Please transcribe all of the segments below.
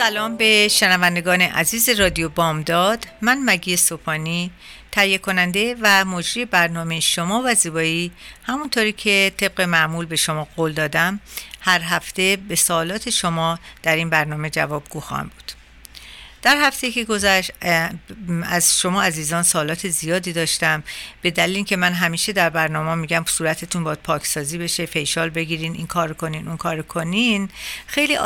سلام به شنوندگان عزیز رادیو بامداد. من مگی سوپانی تهیه کننده و مجری برنامه شما و زیبایی. همونطوری که طبق معمول به شما قول دادم هر هفته به سوالات شما در این برنامه جوابگو خواهم بود. در هفته که گذشت از شما عزیزان سالات زیادی داشتم. به دلیل اینکه من همیشه در برنامه میگم صورتتون باید پاکسازی بشه فیشال بگیرین این کار کنین اون کار کنین. خیلی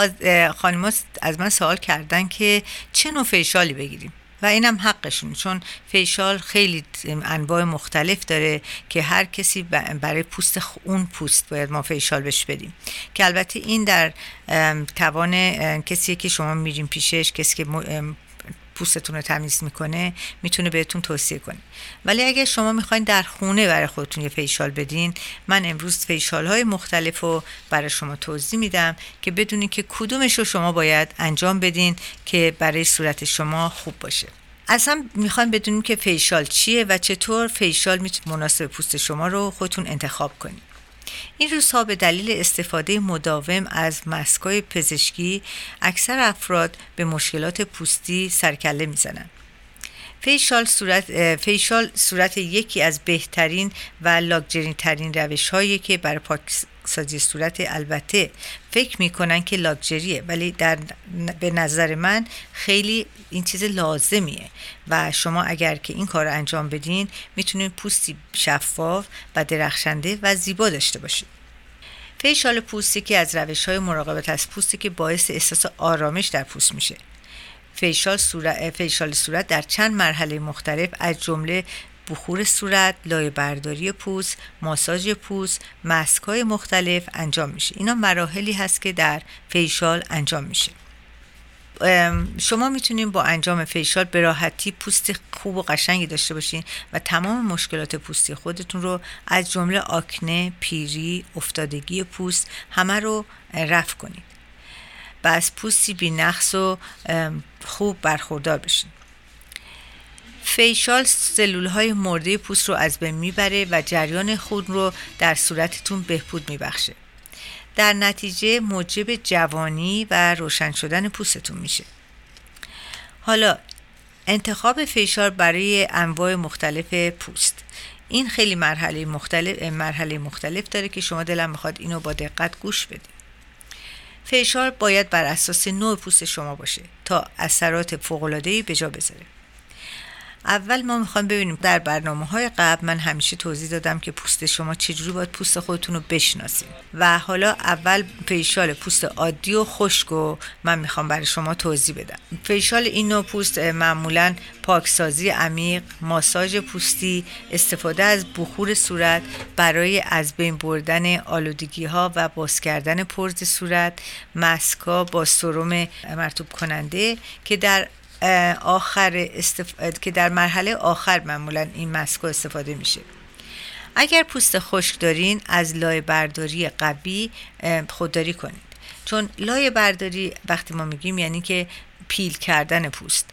خانم‌ها از من سوال کردن که چه نوع فیشالی بگیریم؟ و اینم حقشون چون فیشال خیلی انواع مختلف داره که هر کسی برای پوست اون پوست باید ما فیشال بش بدیم. که البته این در توان کسی که شما میریم پیشش کسی که پوستتون رو تمیز می‌کنه می‌تونه بهتون توصیه کنه. ولی اگر شما می‌خواین در خونه برای خودتون یه فیشال بدین من امروز فیشال های مختلف رو برای شما توضیح میدم که بدونین که کدومش رو شما باید انجام بدین که برای صورت شما خوب باشه. اصلا می‌خوایم بدونیم که فیشال چیه و چطور فیشال می‌تونه مناسب پوست شما رو خودتون انتخاب کنید این روزها به دلیل استفاده مداوم از مسکای پزشکی اکثر افراد به مشکلات پوستی سرکله می‌زنند. فیشال صورت, فیشال صورت یکی از بهترین و لاکجری ترین روش هایی که برای پاکسازی صورت. البته فکر می‌کنن که لاکجریه ولی در به نظر من خیلی این چیز لازمیه. و شما اگر که این کار انجام بدین می‌تونید پوستی شفاف و درخشنده و زیبا داشته باشید فیشال پوستی که از روش های مراقبت از پوستی که باعث احساس آرامش در پوست میشه. فیشال صورت, فیشال صورت در چند مرحله مختلف از جمله بخور صورت، لایه برداری پوست، ماساژ پوست، مسکای مختلف انجام میشه. اینا مراحلی هست که در فیشال انجام میشه. شما می‌تونید با انجام فیشال به راحتی پوست خوب و قشنگی داشته باشین و تمام مشکلات پوستی خودتون رو از جمله آکنه، پیری، افتادگی پوست همه رو رفع کنید و پوستی بی نقص و خوب برخوردار بشین فیشال سلول های مرده پوست رو از بین می‌بره و جریان خود رو در صورتتون بهبود میبخشه. در نتیجه موجب جوانی و روشن شدن پوستتون میشه. حالا انتخاب فیشال برای انواع مختلف پوست. این خیلی مرحله مختلف مرحله مختلف داره که شما دلم می‌خواد اینو با دقت گوش بدید. فیشال باید بر اساس نوع پوست شما باشه تا اثرات فوق‌العاده‌ای به جا بذاره. اول ما می‌خوایم ببینیم در برنامه های قبل من همیشه توضیح دادم که پوست شما چجوری باید پوست خودتون رو بشناسید و حالا اول فیشال پوست عادی و خشک و من می‌خوام برای شما توضیح بدم. فیشال این نوع پوست معمولا پاکسازی عمیق ماساژ پوستی استفاده از بخور صورت برای از بین بردن آلودگی ها و باز کردن پرز صورت مسکا با سرم مرتوب کننده که در آخر که در مرحله آخر معمولا این مسکو استفاده میشه. اگر پوست خشک دارین از لایه برداری قوی خودداری کنید. چون لایه برداری وقتی ما میگیم یعنی که پیل کردن پوست.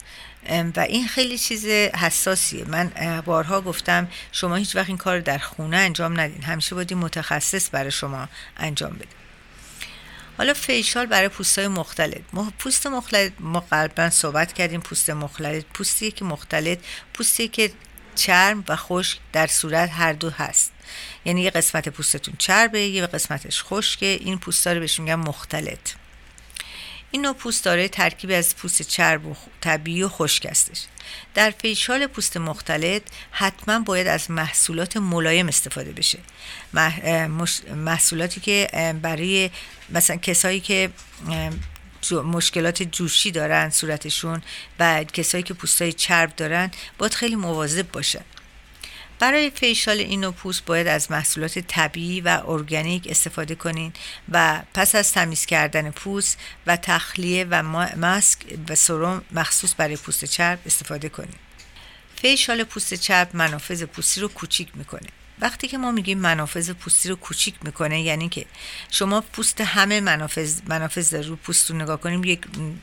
و این خیلی چیز حساسیه. من بارها گفتم شما هیچ وقت این کار در خونه انجام ندین. همیشه باید متخصص برای شما انجام بده حالا فیشال برای پوست های مختلف پوست مختلف ما قبلا صحبت کردیم پوست مختلف پوستی که مختلف پوستی که چرم و خشک در صورت هر دو هست. یعنی یه قسمت پوستتون چربه یه قسمتش خشکه. این پوست رو بهش میگن مختلط. این نوع پوست داره ترکیبی از پوست چرب و طبیعی و خشک هستش در فیشال پوست مختلط حتما باید از محصولات ملایم استفاده بشه. محصولاتی که برای مثلا کسایی که مشکلات جوشی دارن صورتشون و کسایی که پوستای چرب دارن باید خیلی مواظب باشن. برای فیشال اینو پوست باید از محصولات طبیعی و ارگانیک استفاده کنین و پس از تمیز کردن پوست و تخلیه و ماسک و سرم مخصوص برای پوست چرب استفاده کنین. فیشال پوست چرب منافذ پوستی رو کوچیک می‌کنه. وقتی که ما میگیم منافذ پوستی رو کوچیک می‌کنه یعنی که شما پوست همه منافذ منافذ رو پوست رو نگاه کنیم یک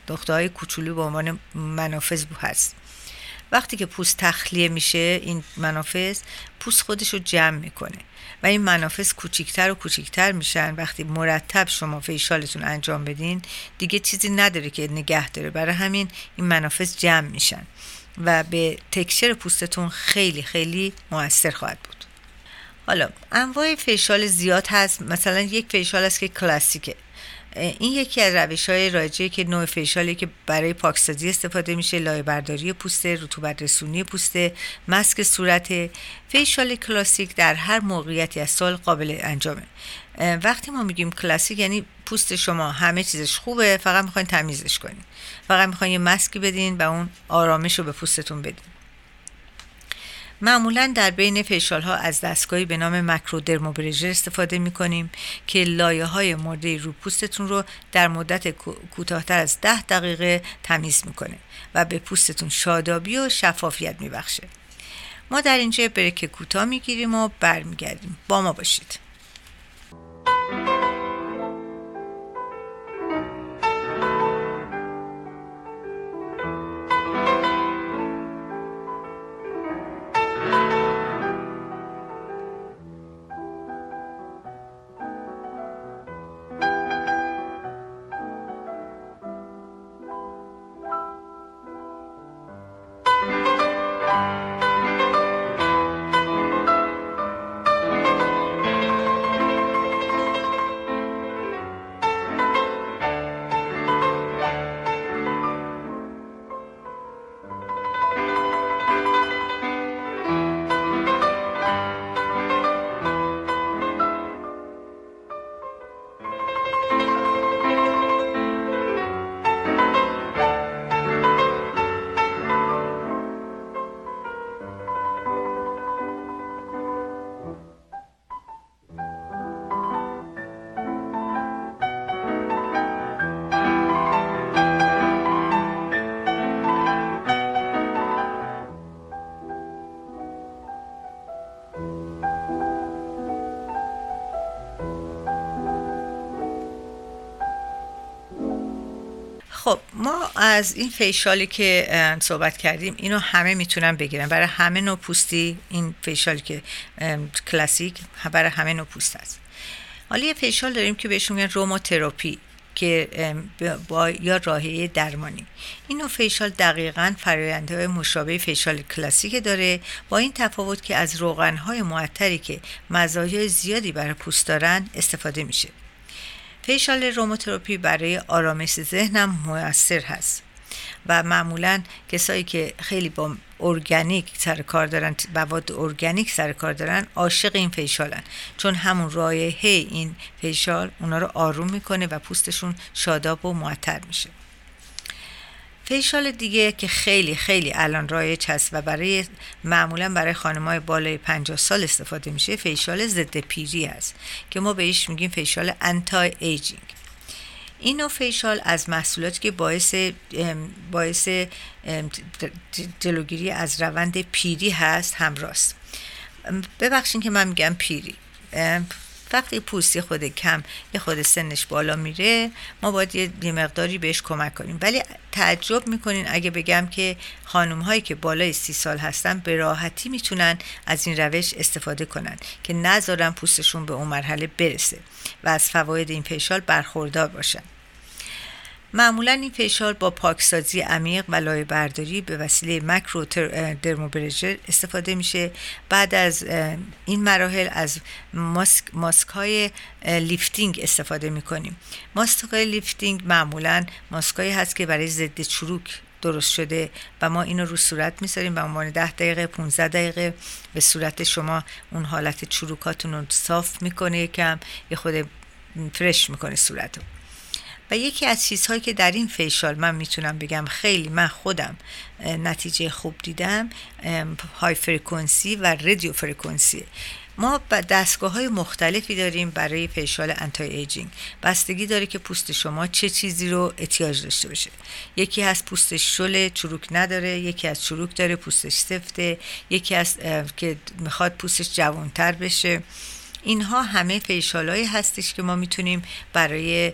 نقطه کوچولو به عنوان منافذ هست. وقتی که پوست تخلیه میشه این منافذ پوست خودش رو جمع می‌کنه. و این منافذ کوچیکتر و کوچیکتر میشن. وقتی مرتب شما فیشالتون انجام بدین دیگه چیزی نداره که نگه داره. برای همین این منافذ جمع میشن. و به تکشر پوستتون خیلی خیلی موثر خواهد بود. حالا انواع فیشال زیاد هست. مثلا یک فیشال هست که کلاسیکه. این یکی از روش های راجعه که نوع فیشالی که برای پاکسازی استفاده میشه لایه برداری پوسته رطوبت رسونی پوسته مسک صورت. فیشال کلاسیک در هر موقعیتی از سال قابل انجامه. وقتی ما میگیم کلاسیک یعنی پوست شما همه چیزش خوبه فقط می‌خواین تمیزش کنین. فقط می‌خواین یه مسکی بدین و اون آرامش رو به پوستتون بدین. معمولا در بین فیشال ها از دستگاهی به نام مکرو درموبرژر استفاده می کنیم که لایه های مرده رو پوستتون رو در مدت کوتاهتر از ده دقیقه تمیز می‌کنه و به پوستتون شادابی و شفافیت میبخشه. ما در اینجا بریک کوتاه می‌گیریم و برمیگردیم. با ما باشید. از این فیشالی که صحبت کردیم اینو همه می‌تونن بگیرن. برای همه نوع پوستی این فیشالی که کلاسیک برای همه نوع پوست هست. حالا یه فیشال داریم که بهشون میگن روموتراپی که با یا راهیه درمانی. این نوع فیشال دقیقا فراینده مشابه فیشال کلاسیک داره با این تفاوت که از روغنهای معطری که مزایای زیادی برای پوست دارن استفاده میشه. facial aromatherapy برای آرامش ذهنم موثر هست و معمولا کسایی که خیلی با ارگانیک سر و کار دارن مواد ارگانیک سر و کار دارن عاشق این facial ن چون همون رایحه این facial اونا رو آروم می‌کنه و پوستشون شاداب و معطر میشه. facial دیگه که خیلی خیلی الان رایج هست و برای معمولا برای های بالای 50 سال استفاده میشه facial ضد پیری هست که ما بهش میگیم facial anti-aging این نوع facial از محصولاتی که باعث باعث جلوگیری از روند پیری هست همراست. ببخشین که من میگم پیری. وقتی پوستی خود یکم یه خورده سنش بالا میره ما باید یه مقداری بهش کمک کنیم. ولی تعجب می‌کنین اگه بگم که خانم هایی که بالای سی سال هستن به راحتی می‌تونن از این روش استفاده کنن که نذارن پوستشون به اون مرحله برسه و از فواید این facial برخوردار باشن. معمولا این facial با پاکسازی عمیق و لایه برداری به وسیله microdermabrasion استفاده میشه. بعد از این مراحل از ماسک, ماسک های lifting استفاده می‌کنیم. ماسک های lifting معمولا ماسک هست که برای ضد چروک درست شده و ما اینو رو صورت می‌ذاریم به عنوان 10 دقیقه 15 دقیقه به صورت شما اون حالت چروکاتون رو صاف می‌کنه یکم یه خورده fresh می‌کنه صورت و یکی از چیزهایی که در این facial من می‌تونم بگم خیلی من خودم نتیجه خوب دیدم high فرکانسی و رادیو فرکانسی ما دستگاه های مختلفی داریم برای facial anti-aging بستگی داره که پوست شما چه چیزی رو احتیاج داشته باشه. یکی از پوستش شل چروک نداره یکی از چروک داره پوستش سفته یکی از که می‌خواد پوستش جوانتر بشه. اینها همه فیشالایی هستش که ما می‌تونیم برای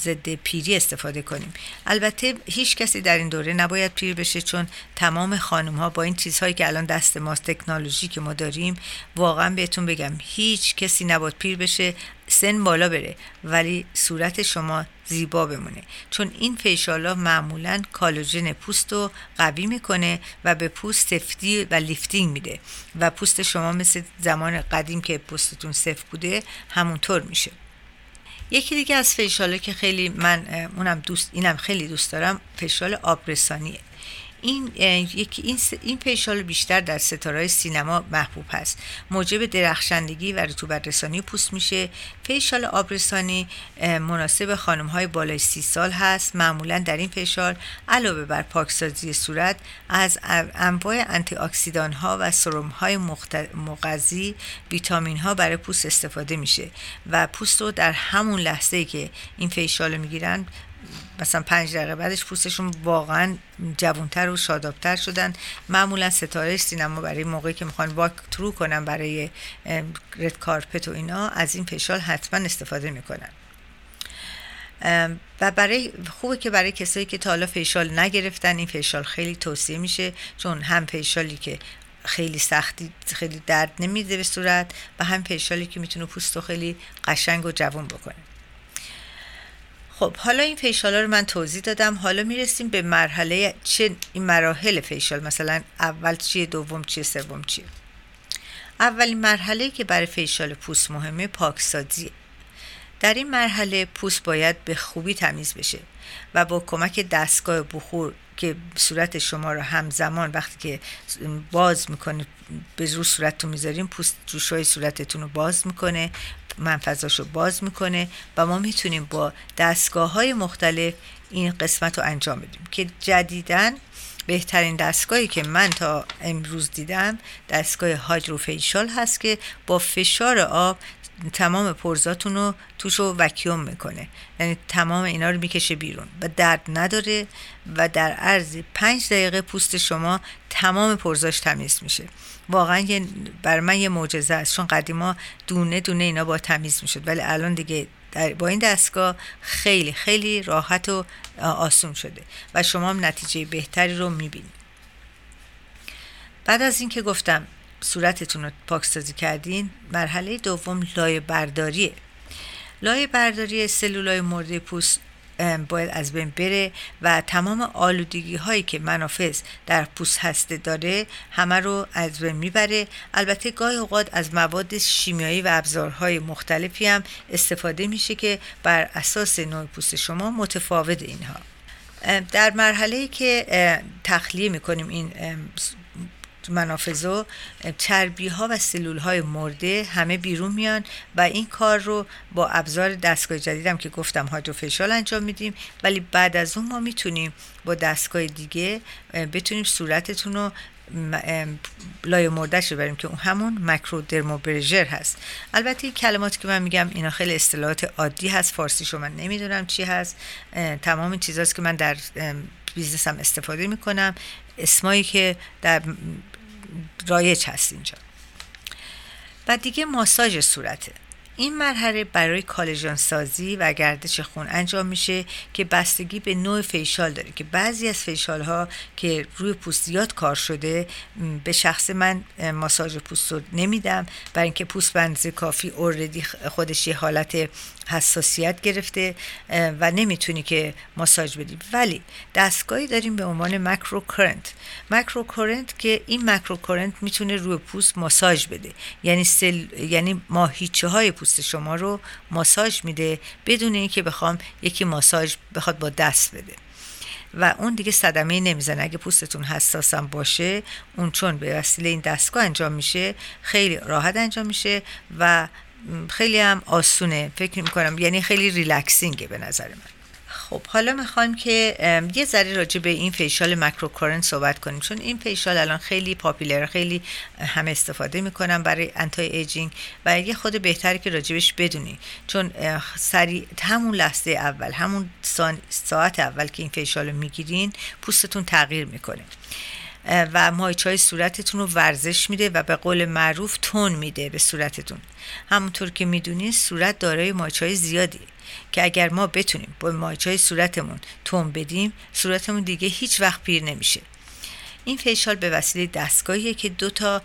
ضد پیری استفاده کنیم. البته هیچ کسی در این دوره نباید پیر بشه چون تمام خانم ها با این چیزهایی که الان دست ماست تکنولوژی که ما داریم واقعا بهتون بگم هیچ کسی نباید پیر بشه. سن بالا بره ولی صورت شما زیبا بمونه. چون این facial ا معمولا کلاژن پوست رو قوی می‌کنه و به پوست سفتی و lifting میده. و پوست شما مثل زمان قدیم که پوستتون سفت بوده همونطور میشه. یکی دیگه از facial ه که خیلی من اونم دوست اینم خیلی دوست دارم facial آبرسانیه. این یکی این, این facial بیشتر در ستاره سینما محبوب هست. موجب درخشندگی و رطوبت رسانی پوست میشه. facial آبرسانی مناسب خانم های بالای سی سال هست. معمولا در این facial علاوه بر پاکسازی صورت از انواع آنتی اکسیدان ها و سروم های مغذی ویتامین ها برای پوست استفاده میشه و پوست رو در همون لحظه که این facial رو می‌گیرن مثلا پنج دقیقه بعدش پوستشون واقعا جوانتر و شادابتر شدن. معمولا ستاره سینما برای موقعی که می‌خوان walk through کنن برای red carpet و اینا از این facial حتما استفاده می‌کنن. و برای خوبه که برای کسایی که تا حالا facial نگرفتن این facial خیلی توصیه میشه چون هم facial ی که خیلی سختی خیلی درد نمیده به صورت و هم facial ی که می‌تونه پوست رو خیلی قشنگ و جوان بکنه. خب حالا این facial رو من توضیح دادم. حالا می‌رسیم به مرحله چه این مراحل facial مثلا اول چیه دوم چیه سوم چیه؟ اولین مرحله که برای فیشال پوست مهمه پاکسازیه در این مرحله پوست باید به خوبی تمیز بشه و با کمک دستگاه بخور که صورت شما رو همزمان وقتی که باز می‌کنه به رو صورتتون می‌ذاریم پوست جوشای صورتتون رو باز می‌کنه. منفذاش رو باز می‌کنه و ما می‌تونیم با دستگاه های مختلف این قسمت رو انجام بدیم که جدیدن بهترین دستگاهی که من تا امروز دیدم دستگاه هایدروفیشال هست که با فشار آب تمام پرزاتون رو توش رو وکیوم می‌کنه. یعنی تمام اینا رو می‌کشه بیرون و درد نداره و در عرض پنج دقیقه پوست شما تمام پرزاش تمیز میشه. واقعا یه بر من یه معجزه است. چون قدیما دونه دونه اینا با تمیز می‌شد. ولی الان دیگه با این دستگاه خیلی خیلی راحت و آسون شده و شما هم نتیجه بهتری رو می‌بینید. بعد از اینکه گفتم صورتتون رو پاکسازی کردین مرحله دوم لایه برداریه لایه برداری سلولای مرده پوست باید از بین بره و تمام آلودگی هایی که منافذ در پوست هسته داره همه رو از بین می‌بره. البته گاهی اوقات از مواد شیمیایی و ابزارهای مختلفی هم استفاده میشه که بر اساس نوع پوست شما متفاوت اینها. در مرحله که تخلیه می‌کنیم این منافذ چربی ها و سلول های مرده همه بیرون میان و این کار رو با ابزار دستگاه جدیدم که گفتم هایدروفیشال انجام میدیم ولی بعد از اون ما می‌تونیم با دستگاه دیگه بتونیم صورتتون رو لای مردش رو بریم که اون همون مکرو درموبرژر هست. البته این کلماتی که من میگم اینا خیلی اصطلاحات عادی هست فارسی شما من نمی‌دونم چی هست. تمام این چیزاست که من در بیزنسم استفاده می‌کنم. اسمایی که در رایج هست اینجا. و دیگه ماساژ صورته این مرحله برای کالژان سازی و گردش خون انجام میشه که بستگی به نوع فیشال داره که بعضی از فیشال ها که روی پوست زیاد کار شده به شخص من ماساژ پوست رو نمیدم. برای اینکه پوست بنز کافی اوردی خودش یه حالت حساسیت گرفته و نمی‌تونی که ماساژ بدی. ولی دستگاهی داریم به عنوان مکرو کرنت مکرو کرنت که این مکرو کرنت می‌تونه روی پوست ماساژ بده. یعنی سل... یعنی ماهیچه های پوست شما رو ماساژ میده بدون اینکه بخوام یکی ماساژ بخواد با دست بده. و اون دیگه صدمه نمی‌زنه. اگه پوستتون حساسم باشه اون چون به وسیله این دستگاه انجام میشه خیلی راحت انجام میشه و خیلی هم آسونه فکر می‌کنم. یعنی خیلی relaxing ه به نظر من. خب حالا می‌خوایم که یه ذره راجع به این facial microcurrent صحبت کنیم. چون این facial الان خیلی popular خیلی همه استفاده می‌کنن برای anti-aging و یه خورده بهتره که راجبش بدونی. چون سریع همون لحظه اول همون ساعت اول که این فیشال رو می‌گیرین پوستتون تغییر می‌کنه. و مایچ های صورتتون رو ورزش میده و به قول معروف تون میده به صورتتون. همونطور که می‌دونید صورت دارای مایچ های زیادی که اگر ما بتونیم با مایچ های صورتمون تون بدیم صورتمون دیگه هیچ وقت پیر نمیشه. این فیشال به وسیله دستگاهیه که دو تا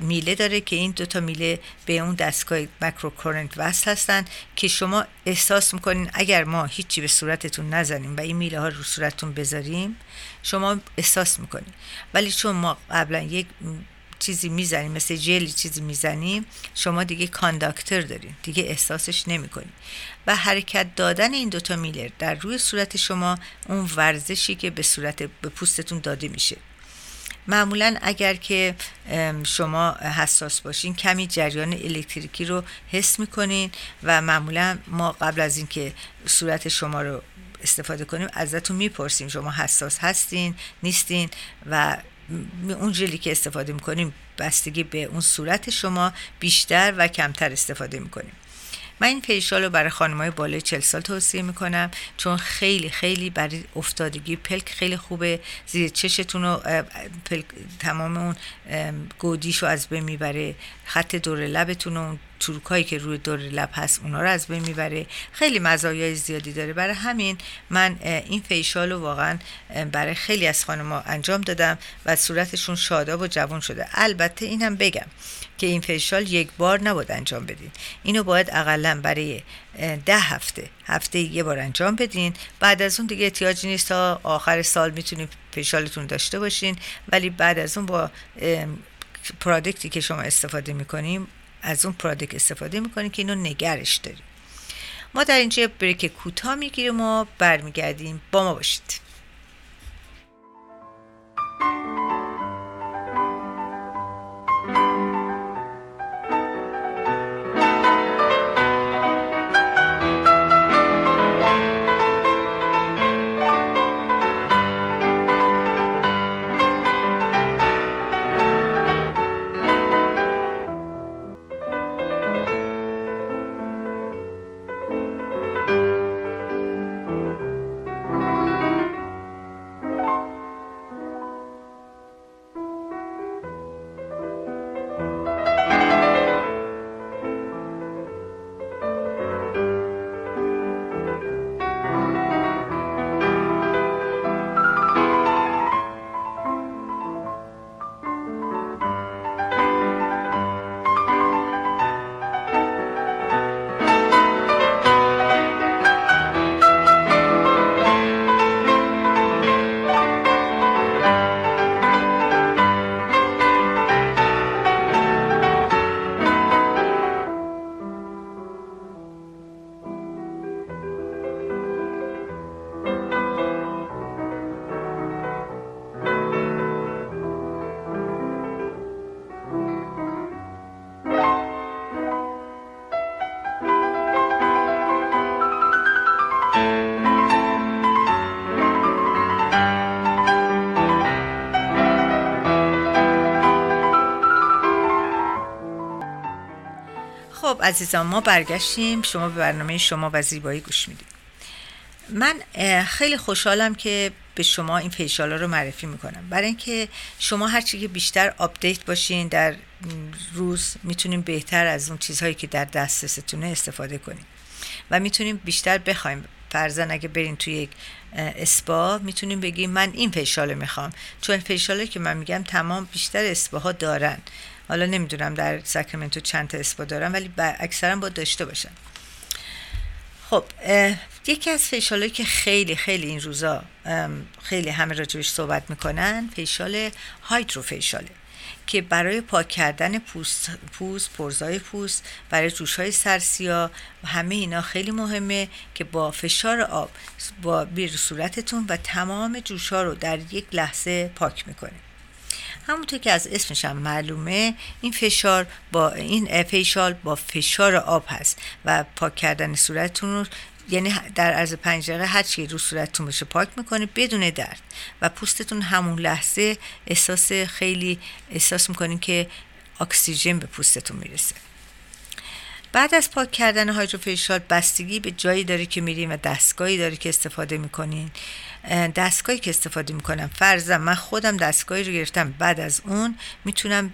میله داره که این دو تا میله به اون دستگاه مکروکورنت وصل هستن که شما احساس می‌کنین اگر ما هیچی به صورتتون نزنیم و این میله ها رو صورتتون بذاریم شما احساس می‌کنین. ولی چون ما قبلا یک چیزی می‌زنیم مثل جلی چیزی می‌زنیم شما دیگه کانداکتر دارین دیگه احساسش نمی‌کنین. و حرکت دادن این دوتا میلر در روی صورت شما اون ورزشی که به صورت به پوستتون داده میشه. معمولا اگر که شما حساس باشین کمی جریان الکتریکی رو حس می‌کنین و معمولا ما قبل از اینکه صورت شما رو استفاده کنیم ازتون می‌پرسیم شما حساس هستین نیستین و اون جلی که استفاده می‌کنیم بستگی به اون صورت شما بیشتر و کمتر استفاده می‌کنیم. من این فیشال رو برای های بالای 40 سال توصیه می‌کنم چون خیلی خیلی برای افتادگی پلک خیلی خوبه. زیر چشتون رو تمام اون گودیش رو از بین می‌بره. خط دور لبتون و چروکایی که روی دور لب هست اونا رو از بین می‌بره. خیلی مزایای زیادی داره. برای همین من این فیشال رو واقعا برای خیلی از خانم‌ها انجام دادم و صورتشون شاداب و جوان شده. البته اینم بگم که این فیشال یک بار نباید انجام بدین. اینو باید اقلا برای ده هفته هفته یه بار انجام بدین. بعد از اون دیگه احتیاجی نیست تا آخر سال می‌تونید فیشالتون داشته باشین. ولی بعد از اون با پرادکتی که شما استفاده می‌کنیم از اون پرادکت استفاده می‌کنیم که اینو نگرش داریم ما در اینجا بریک کوتاه می‌گیریم و برمیگردیم. با ما باشید. عزیزان ما برگشتیم. شما به برنامه شما و زیبایی گوش می‌دید. من خیلی خوشحالم که به شما این facial ا رو معرفی می‌کنم. برای اینکه شما هرچی که بیشتر update باشین در روز می‌تونیم بهتر از اون چیزهایی که در دسترستونه استفاده کنیم. و می‌تونیم بیشتر بخوایم. فرضا اگه برین توی یک اسپا می‌تونیم بگیم من این facial می‌خوام. چون facial ی که من میگم تمام بیشتر اسپاها دارن. حالا نمی‌دونم در ساکرامنتو چند تا اسپا دارم ولی اکثرا با داشته باشن. خب یکی از فیشال که خیلی خیلی این روزا خیلی همه راجبش صحبت می‌کنن فیشال هایدرو فیشاله که برای پاک کردن پوست، پوست پرزای پوست برای جوش های سرسیا همه اینا خیلی مهمه که با فشار آب با بیر صورتتون و تمام جوش ها رو در یک لحظه پاک می‌کنه. همونطور که از اسمش هم معلومه این فشار با این فیشال با فشار آب هست و پاک کردن صورتتون رو یعنی در عرض پنج دقیقه هر چی رو صورتتون بشه پاک می‌کنه بدون درد و پوستتون همون لحظه احساس خیلی احساس می‌کنین که اکسیژن به پوستتون می‌رسه. بعد از پاک کردن هایدروفیشال بستگی به جایی داره که میریم و دستگاهی داره که استفاده می‌کنین. دستگاهی که استفاده می‌کنم. فرضم من خودم دستگاهی رو گرفتم. بعد از اون می‌تونم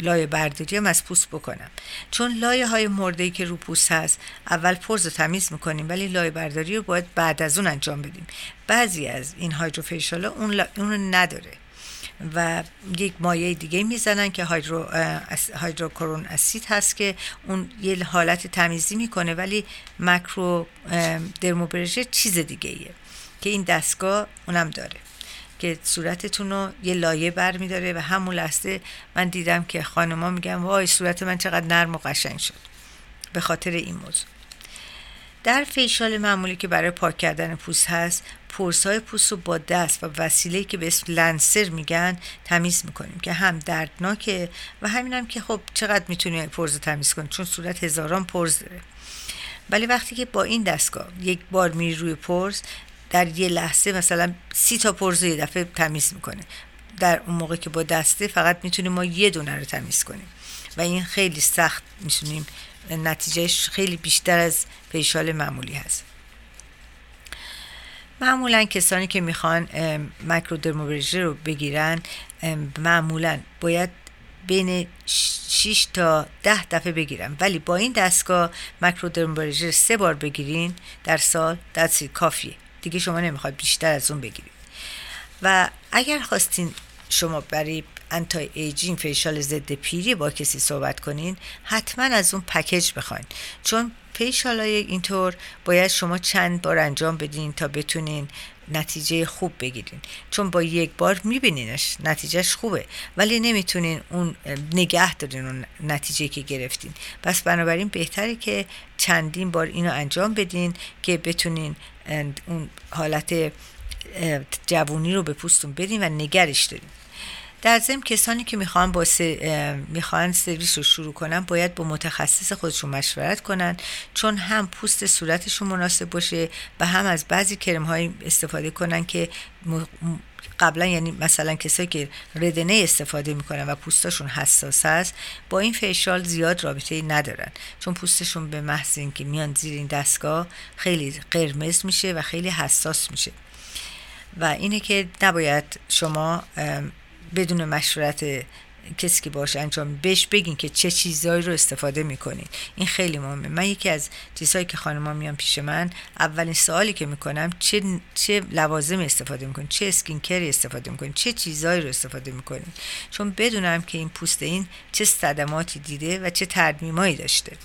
لایه برداری هم از پوست بکنم. چون لایه های مرده که رو پوست هست اول پرز رو تمیز می‌کنیم ولی لایه برداری رو باید بعد از اون انجام بدیم. بعضی از این هایدروفیشال ها اون, اون رو نداره. و یک مایه دیگه می‌زنن که هایدرو هایدروکرون اسید هست که اون یه حالت تمیزی می‌کنه ولی مکرو درموبرژه چیز دیگه ایه که این دستگاه اونم داره که صورتتون رو یه لایه بر میداره و همون لحظه من دیدم که خانما میگن وای صورت من چقدر نرم و قشنگ شد. به خاطر این موضوع. در فیشال معمولی که برای پاک کردن پوست هست پرس های پوست رو با دست و وسیله که به اسم لنسر میگن تمیز می‌کنیم که هم دردناکه و همینم که خب چقدر می‌تونی پرز رو تمیز کنی؟ چون صورت هزاران پرز داره. ولی وقتی که با این دستگاه یک بار میری روی پرز در یه لحظه مثلا سی تا پرز یه دفعه تمیز می‌کنه. در اون موقع که با دسته فقط می‌تونیم ما یه دونه رو تمیز کنیم. و این خیلی سخت می‌تونیم نتیجهش خیلی بیشتر از پیشال معمولی هست. معمولا کسانی که می‌خوان مکرودرموبرژی رو بگیرن معمولا باید بین 6 تا 10 دفعه بگیرن. ولی با این دستگاه مکرودرموبرژی سه بار بگیرین در سال دستی کافیه. دیگه شما نمی‌خواد بیشتر از اون بگیرید و اگر خواستین شما برای انتای ایجین فیشال ضد پیری با کسی صحبت کنین حتما از اون پکیج بخواین. چون فیشال های اینطور باید شما چند بار انجام بدین تا بتونین نتیجه خوب بگیرین. چون با یک بار میبینینش نتیجهش خوبه. ولی نمی‌تونین اون نگه دارین اون نتیجه که گرفتین. پس بنابراین بهتره که چندین بار اینو انجام بدین که بتونین اون حالت جوونی رو به پوستون بدین و نگرش دارین. در ضمن کسانی که می‌خوان با می‌خوان سرویس رو شروع کنن باید با متخصص خودشون مشورت کنن چون هم پوست صورتشون مناسب باشه و هم از بعضی کرم های استفاده کنن که قبلا یعنی مثلا کسایی که ردنه استفاده می‌کنن و پوستشون حساس هست با این فیشال زیاد رابطه ای ندارن. چون پوستشون به محض اینکه میان زیر این دستگاه خیلی قرمز میشه و خیلی حساس میشه. و اینه که نباید شما بدون مشورت کسی که باشه انجام بهش بگین که چه چیزهایی رو استفاده می‌کنین. این خیلی مهمه. من یکی از چیزهایی که خانم‌ها میان پیش من اولین سوالی که می‌کنم چه چه لوازم استفاده می‌کنین؟ چه اسکین کری استفاده می‌کنین؟ چه چیزهایی رو استفاده می‌کنین؟ چون بدونم که این پوست این چه صدماتی دیده و چه ترمیمایی داشته.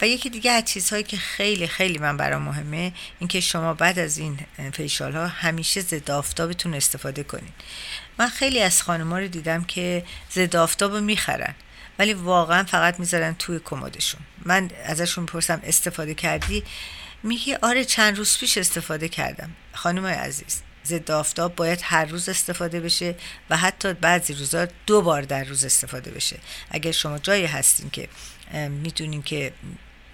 و یکی دیگه از چیزهایی که خیلی خیلی من برام مهمه اینکه شما بعد از این فیشال ها همیشه ضد آفتابتون استفاده کنین. من خیلی از خانم‌ها رو دیدم که ضد آفتاب می‌خرن ولی واقعا فقط می‌ذارن توی کمدشون. من ازشون پرسم استفاده کردی؟ میگه آره چند روز پیش استفاده کردم. خانم عزیز ضد آفتاب باید هر روز استفاده بشه و حتی بعضی روزا دو بار در روز استفاده بشه. اگر شما جایی هستین که می‌دونین که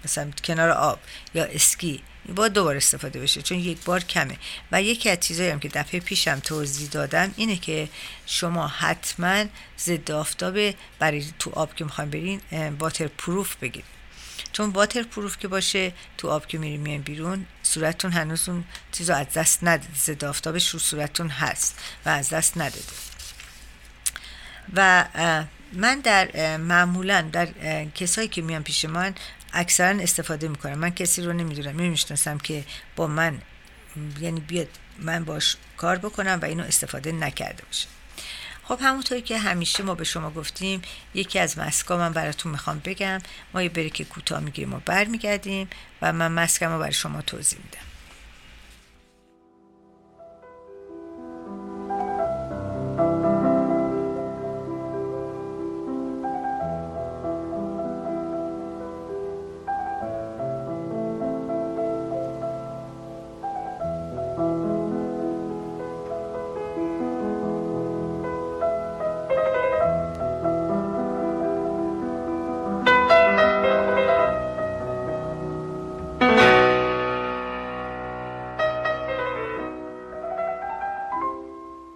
مثلا کنار آب یا اسکی باید دوبار استفاده بشه چون یک بار کمه. و یکی از چیزایی هم که دفعه پیشم توضیح دادم اینه که شما حتما ضد آفتاب برای تو آب که می‌خوایم برین واتر پروف بگیرید. چون واتر پروف که باشه تو آب که میرین میان بیرون صورتتون هنوز اون چیزو از دست نداده. ضد آفتابش رو صورتتون هست و از دست نداده. و من در معمولا در کسایی که میان پیش من اکثرا استفاده می‌کنم. من کسی رو نمی‌دونم نمی‌شناسم که با من یعنی بیاد من باش کار بکنم و اینو استفاده نکرده باشه. خب همونطوری که همیشه ما به شما گفتیم یکی از مسکا من براتون می‌خوام بگم ما یه بریک کوتاه می‌گیریم و برمیگردیم و من مسکم رو برای شما توضیح میدم.